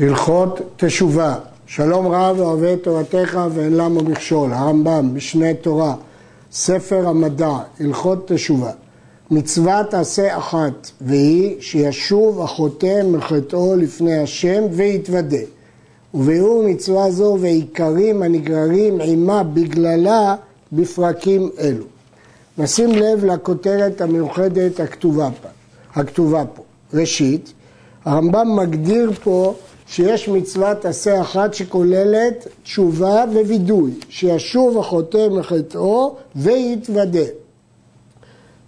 הלכות תשובה, שלום רב אוהב את תורתך ואין למה מכשול, הרמב"ם, משנה תורה, ספר המדע, הלכות תשובה. מצוות עשה אחת, והיא שישוב החוטא מחטאו לפני השם ויתוודה. וביאור מצווה זו ועיקרים הנגררים עימה בגללה בפרקים אלו. נשים לב לכותרת המיוחדת הכתובה פה. הכתובה פה. ראשית, הרמב"ם מגדיר פה שיש מצוות עשה אחת שכוללת תשובה ווידוי, שישוב החוטא מחטאו ויתוודה.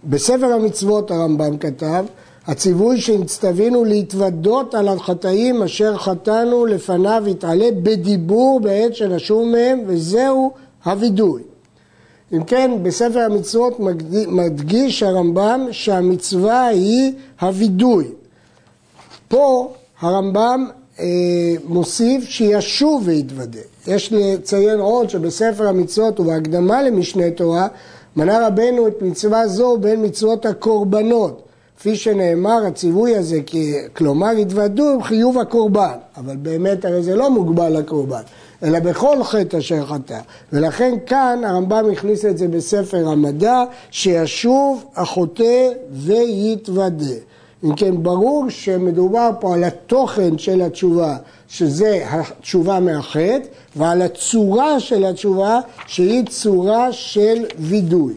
בספר המצוות הרמב"ם כתב, הציווי שנצטווינו להתוודות על החטאים אשר חטאנו לפניו יתעלה בדיבור בעת שנשוב מהם, וזהו הווידוי. אם כן, בספר המצוות מדגיש הרמב"ם שהמצווה היא הווידוי. פה הרמב"ם מוסיף שישוב ויתוודה. יש לציין עוד שבספר המצוות ובהקדמה למשנה תורה מנה רבנו את מצווה זו בין מצוות הקורבנות. כפי שנאמר, הציווי הזה, כלומר התוודו עם חיוב הקורבן, אבל באמת הרי זה לא מוגבל לקורבן, אלא בכל חטא אשר חטא. ולכן כאן הרמב"ם הכניס את זה בספר המדע, שישוב החוטא ויתוודה. אם כן, ברור שמדובר פה על התוכן של התשובה, שזה התשובה מהחטא, ועל הצורה של התשובה, שהיא צורה של וידוי.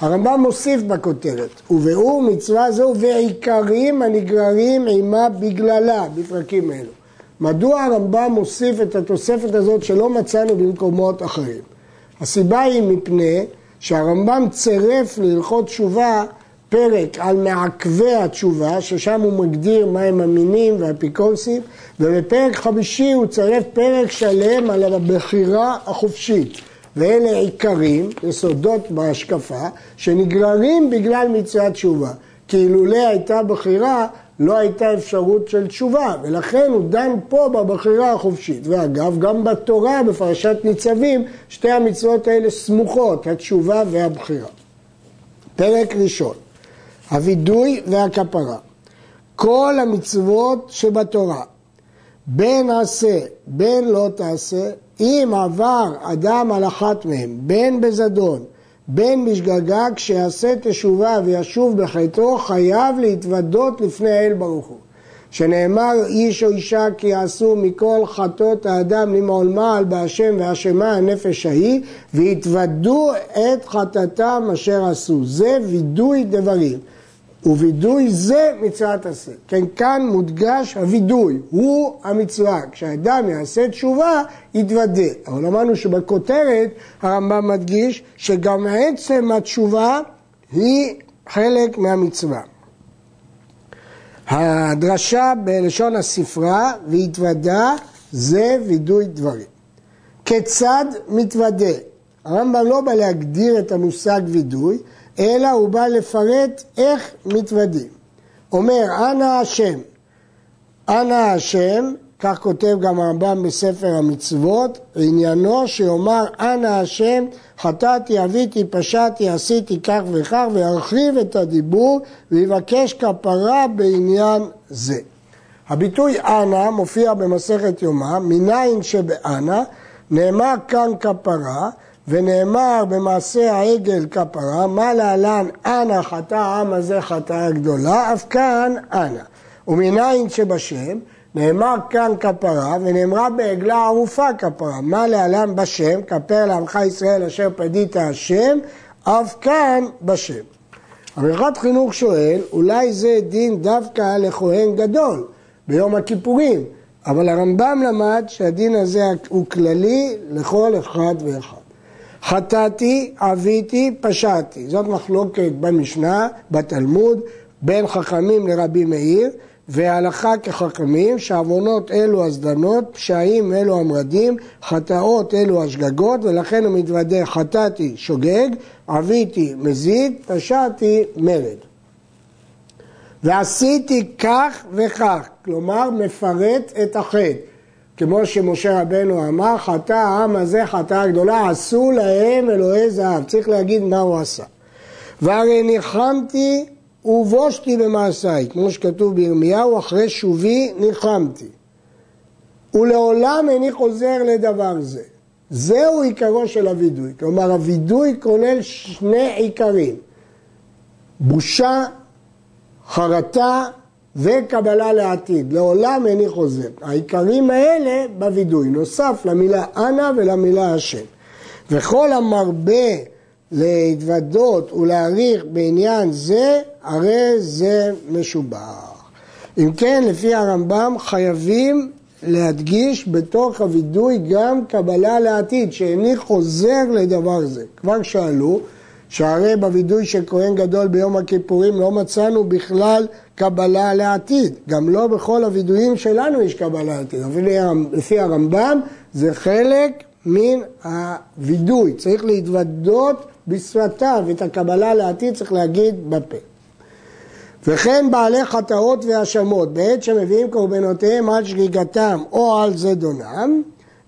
הרמב"ם מוסיף בכותרת, וביאור מצווה זו ועיקרים הנגררים עימה בגללה, בפרקים אלו. מדוע הרמב"ם מוסיף את התוספת הזאת שלא מצאנו במקומות אחרים? הסיבה היא מפני שהרמב"ם צירף להלכות תשובה פרק על מעכבי התשובה, ששם הוא מגדיר מהם המינים והאפיקורסים, ובפרק חמישי הוא צירף פרק שלם על הבחירה החופשית. ואלה עיקרים, יסודות בהשקפה, שנגררים בגלל מצוות תשובה. כי אילולא הייתה בחירה, לא הייתה אפשרות של תשובה, ולכן הוא דן פה בבחירה החופשית. ואגב, גם בתורה, בפרשת ניצבים, שתי המצוות האלה סמוכות, התשובה והבחירה. פרק ראשון, הווידוי והכפרה. כל המצוות שבתורה, בין עשה, בין לא תעשה, אם עבר אדם על אחת מהם, בין בזדון, בין בשגגה, כשיעשה תשובה וישוב בחטאו, חייב להתוודות לפני האל ברוך הוא. שנאמר איש או אישה כי יעשו מכל חטאות האדם למעול מעל בהשם ואשמה הנפש ההיא והתוודו את חטאתם אשר עשו. זה וידוי דברים. ווידוי זה מצוות עשה. כן, כאן מודגש הווידוי, הוא המצווה. כשאדם יעשה תשובה, יתוודה. אבל אמרנו שבכותרת הרמב"ם מדגיש שגם עצם התשובה היא חלק מהמצווה. הדרשה בלשון הספרה, והתוודה, זה וידוי דברים. כיצד מתוודה? הרמב"ם לא בא להגדיר את המושג וידוי, אלא הוא בא לפרט איך מתוודים. אומר, אנא השם, אנא השם, כך כותב גם הרמב"ם בספר המצוות, עניינו שיאמר אנא השם, חטאתי, אביתי, פשעתי, עשיתי כך וכך, וירחיב את הדיבור ויבקש כפרה בעניין זה. הביטוי אנא מופיע במסכת יומא, מניין שבאנא, נאמר כאן כפרה, ונאמר במעשה העגל כפרה, מה להלן אנא חטא העם הזה חטאה גדולה, אף כאן אנא. ומניין שבשם, נאמר כאן כפרה, ונאמרה בעגלה ערופה כפרה. מה להלן בשם, כפר לעמך ישראל אשר פדית השם, אף כאן בשם. המלכת חינוך שואל, אולי זה דין דווקא לכהן גדול ביום הכיפורים, אבל הרמב"ם למד שהדין הזה הוא כללי לכל אחד ואחד. חטאתי, עוויתי, פשעתי. זאת מחלוקת במשנה, בתלמוד, בין חכמים לרבי מאיר, והלכה כחכמים, שעוונות אלו הזדנות, פשעים אלו המרדים, חטאות אלו השגגות, ולכן הוא מתוודה חטאתי שוגג, עוויתי מזיד, פשעתי מרד. ועשיתי כך וכך, כלומר מפרט את החטא. כמו שמשה רבנו אמר, חטא העם הזה חטאה גדולה, עשו להם אלוהי זהב. צריך להגיד מה הוא עשה. והרי ניחמתי ובושתי במעשיי, כמו שכתוב בירמיהו, אחרי שובי ניחמתי. ולעולם איני חוזר לדבר זה. זהו עיקרו של הווידוי. כלומר, הווידוי כולל שני עיקרים, בושה, חרטה וקבלה לעתיד. לעולם איני חוזר. העיקרים האלה בווידוי, נוסף למילה אנא ולמילה השם. וכל המרבה להתוודות ולהעריך בעניין זה, הרי זה משובח. אם כן, לפי הרמב"ם חייבים להדגיש בתוך הווידוי גם קבלה לעתיד, שאיני חוזר לדבר זה. כבר שאלו, שהרי בווידוי של כהן גדול ביום הכיפורים לא מצאנו בכלל קבלה לעתיד. גם לא בכל הווידויים שלנו יש קבלה לעתיד. אבל לפי הרמב"ם זה חלק מן הווידוי. צריך להתוודות בשפתיו, את הקבלה לעתיד צריך להגיד בפה. וכן בעלי חטאות והאשמות, בעת שמביאים קורבנותיהם על שגיגתם או על זדונם,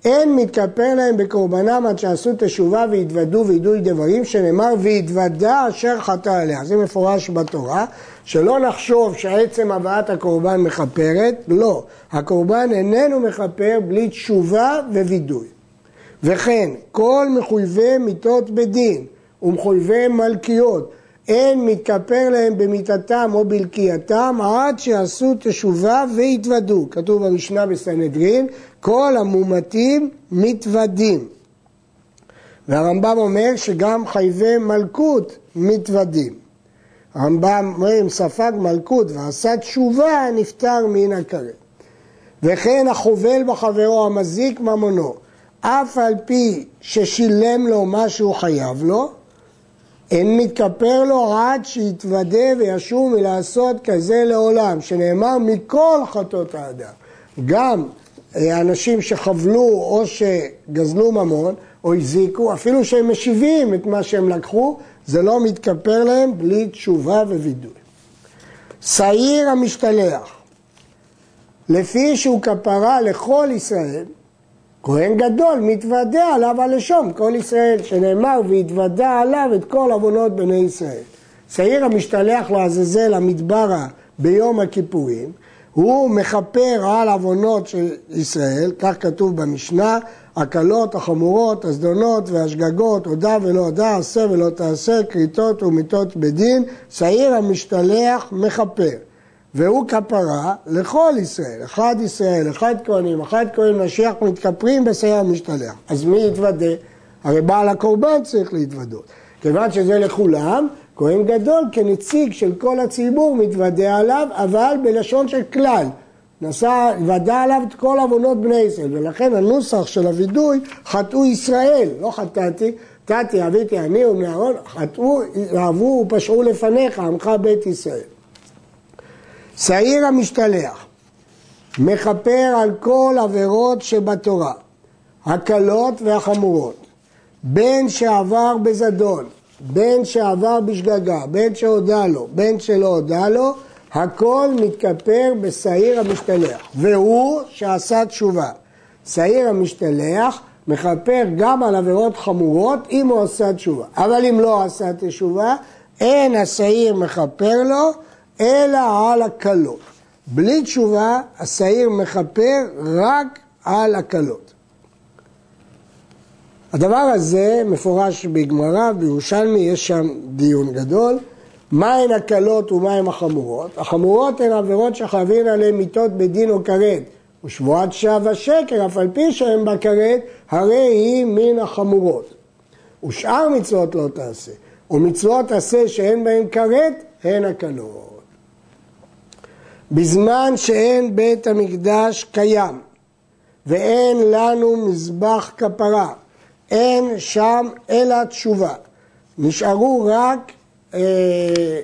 אין מתכפר להם בקורבנם עד שעשו תשובה והתוודו וידוי דברים, שנאמר והתוודה אשר חטא עליה. זה מפורש בתורה, שלא נחשוב שעצם הבאת הקורבן מכפרת, לא. הקורבן איננו מכפר בלי תשובה ווידוי. וכן, כל מחויבי מיתות בדין ומחויבי מלכיות אין מתכפר להם במיתתם או בלקייתם עד שעשו תשובה והתוודו. כתוב במשנה בסנהדרין, כל המומתים מתוודים. והרמב"ם אומר שגם חייבי מלכות מתוודים. הרמב"ם אומר אם ספג מלכות ועשה תשובה נפטר מן הכרת. וכן החובל בחברו המזיק ממונו, אף על פי ששילם לו מה שהוא חייב לו, אין מתכפר לו עד שיתוודה וישוב מלעשות כזה לעולם, שנאמר מכל חטאות האדם. גם אה, אנשים שחבלו או שגזלו ממון או הזיקו, אפילו שהם משיבים את מה שהם לקחו, זה לא מתכפר להם בלי תשובה ווידוי. שעיר המשתלח, לפי שהוא כפרה לכל ישראל, כהן גדול מתוודה עליו הלשון, כל ישראל, שנאמר והתוודה עליו את כל עוונות בני ישראל. שעיר המשתלח לעזאזל המדברה ביום הכיפורים, הוא מכפר על עוונות של ישראל, כך כתוב במשנה, הקלות, החמורות, הזדונות והשגגות, הודה ולא הודה, עשה ולא תעשה, כריתות ומיתות בדין, שעיר המשתלח מכפר. והוא כפרה לכל ישראל, אחד ישראל, אחד כהנים, אחד כהן משיח מתכפרים בסייר המשתלח. אז מי יתוודה? הרי בעל הקורבן צריך להתוודות. כיוון שזה לכולם, כהן גדול כנציג של כל הציבור מתוודה עליו, אבל בלשון של כלל. נשא, ודע עליו את כל עוונות בני ישראל, ולכן הנוסח של הווידוי, חטאו ישראל, לא חטאתי, חטאתי, אביתי אני ובני אהרון, חטאו, אהבו ופשעו לפניך, עמך בית ישראל. שעיר המשתלח מכפר על כל עבירות שבתורה, הקלות והחמורות, בין שעבר בזדון, בין שעבר בשגגה, בין שהודה לו, בין שלא הודה לו, הכל מתכפר בשעיר המשתלח, והוא שעשה תשובה. שעיר המשתלח מכפר גם על עבירות חמורות אם הוא עשה תשובה, אבל אם לא עשה תשובה, אין השעיר מכפר לו, אלא על הקלות. בלי תשובה, השעיר מכפר רק על הקלות. הדבר הזה מפורש בגמרא, בירושלמי יש שם דיון גדול. מהן הקלות ומהן החמורות? החמורות הן עבירות שחייבים עליהן מיתות בדין או כרת, ושבועת שווא ושקר, אף על פי שהן בכרת, הרי היא מן החמורות. ושאר מצוות לא תעשה, ומצוות עשה שאין בהן כרת, הן הקלות. בזמן שאין בית המקדש קיים ואין לנו מזבח כפרה, אין שם אלא תשובה. נשארו רק, אה,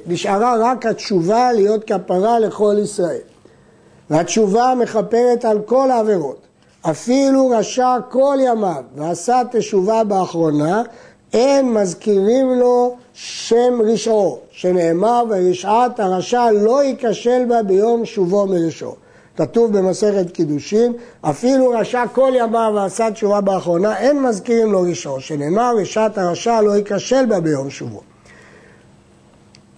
נשארה רק התשובה להיות כפרה לכל ישראל. והתשובה מכפרת על כל העבירות. אפילו רשע כל ימיו ועשה תשובה באחרונה, אין מזכירים לו שם רשעו, שנאמר ורשעת הרשע לא ייכשל בה ביום שובו מרשעו. כתוב במסכת קידושין, אפילו רשע כל ימיו ועשה תשובה באחרונה, אין מזכירים לו רשעו, שנאמר רשעת הרשע לא ייכשל בה ביום שובו.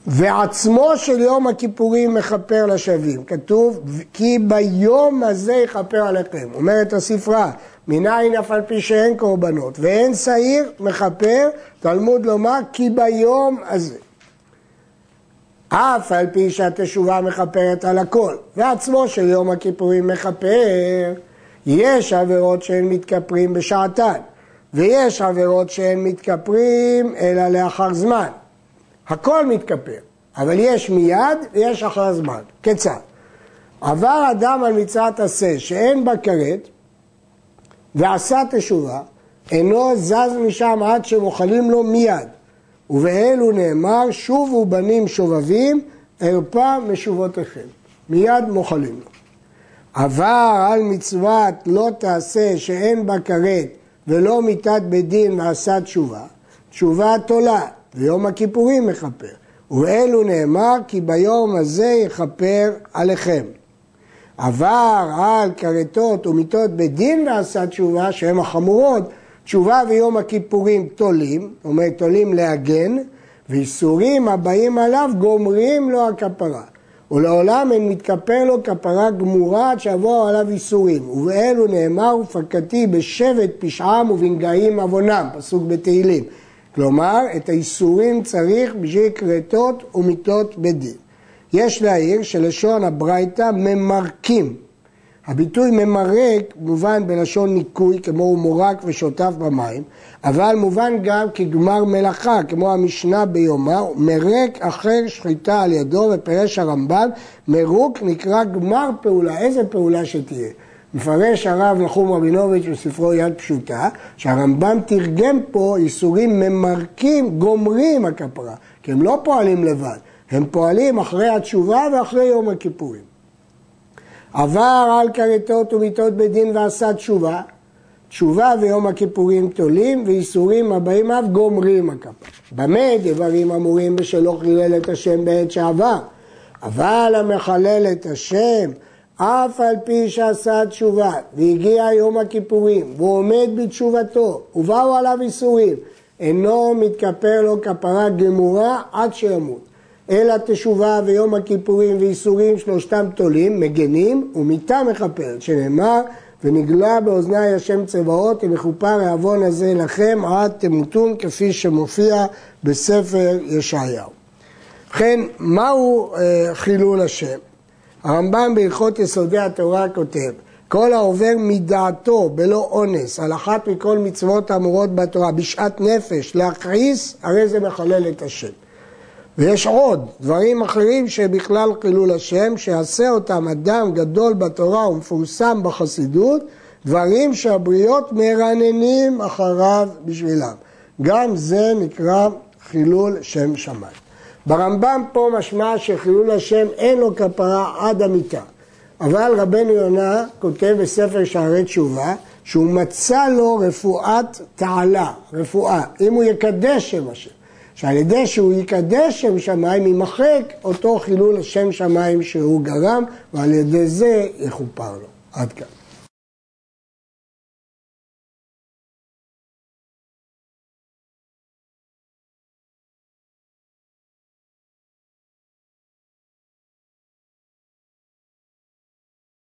ועצמו של יום הכיפורים מכפר לשבים. כתוב, כי ביום הזה יכפר עליכם. אומרת הספרה, מניין אף על פי שאין קורבנות, ואין שעיר מכפר, תלמוד לומר, כי ביום הזה. אף על פי שהתשובה מכפרת על הכל, ועצמו של יום הכיפורים מכפר, יש עבירות שהן מתכפרים בשעתן, ויש עבירות שהן מתכפרים אלא לאחר זמן. הכל מתכפר, אבל יש מיד ויש אחר זמן. כיצד? עבר אדם על מצוות עשה שאין בה כרת ועשה תשובה, אינו זז משם עד שמוכלים לו מיד. ובאלו נאמר, שובו בנים שובבים, ארפה משובותיכם. מיד מוכלים לו. עבר על מצוות לא תעשה שאין בה כרת ולא מיתת בית דין ועשה תשובה, תשובה תולה, ויום הכיפורים מכפר. ובאלו נאמר כי ביום הזה יכפר עליכם. עבר על כרתות ומיתות בית דין ועשה תשובה, שהן החמורות, תשובה ויום הכיפורים תולים, זאת אומרת תולים להגן, ואיסורים הבאים עליו גומרים לו הכפרה. ולעולם אין מתכפר לו כפרה גמורה עד שיבואו עליו איסורים. ובאלו נאמר ופקתי בשבט פשעם ובנגעים עוונם, פסוק בתהילים. כלומר, את האיסורים צריך בשביל כרתות ומיתות בדין. יש להעיר שלשון הברייתא ממרקים. הביטוי ממרק מובן בלשון ניקוי, כמו הוא מורק ושותף במים, אבל מובן גם כגמר מלאכה, כמו המשנה ביומה, מרק אחר שחיטה על ידו, ופירש הרמב"ן, מרוק נקרא גמר פעולה, איזה פעולה שתהיה. מפרש הרב נחום רבינוביץ' בספרו יד פשוטה, שהרמב"ם תרגם פה איסורים ממרקים, גומרים הכפרה, כי הם לא פועלים לבד, הם פועלים אחרי התשובה ואחרי יום הכיפורים. עבר על כרתות ומיתות בדין ועשה תשובה, תשובה ויום הכיפורים תולים ואיסורים הבאים אף גומרים הכפרה. במה דברים אמורים בשלא חילל את השם בעת שעבר? אבל המחלל את השם אף על פי שעשה תשובה והגיע יום הכיפורים והוא עומד בתשובתו ובאו עליו איסורים אינו מתכפר לו כפרה גמורה עד שימות אלא תשובה ויום הכיפורים ואיסורים שלושתם תולים, מגנים ומיתה מכפרת, שנאמר ונגלה באוזני השם צבאות ומכופר העוון הזה לכם עד תמותון כפי שמופיע בספר ישעיהו. ובכן, מהו אה, חילול השם? הרמב"ם בהלכות יסודי התורה כותב כל העובר מדעתו בלא אונס על אחת מכל מצוות האמורות בתורה בשעת נפש להכעיס, הרי זה מחלל את השם. ויש עוד דברים אחרים שבכלל חילול השם, שיעשה אותם אדם גדול בתורה ומפורסם בחסידות, דברים שהבריות מרננים אחריו בשבילם. גם זה נקרא חילול שם שמיים. ברמב"ם פה משמע שחילול השם אין לו כפרה עד המיטה. אבל רבנו יונה כותב בספר שערי תשובה שהוא מצא לו רפואת תעלה, רפואה, אם הוא יקדש שם השם. שעל ידי שהוא יקדש שם שמיים יימחק אותו חילול שם שמיים שהוא גרם ועל ידי זה יכופר לו. עד כאן.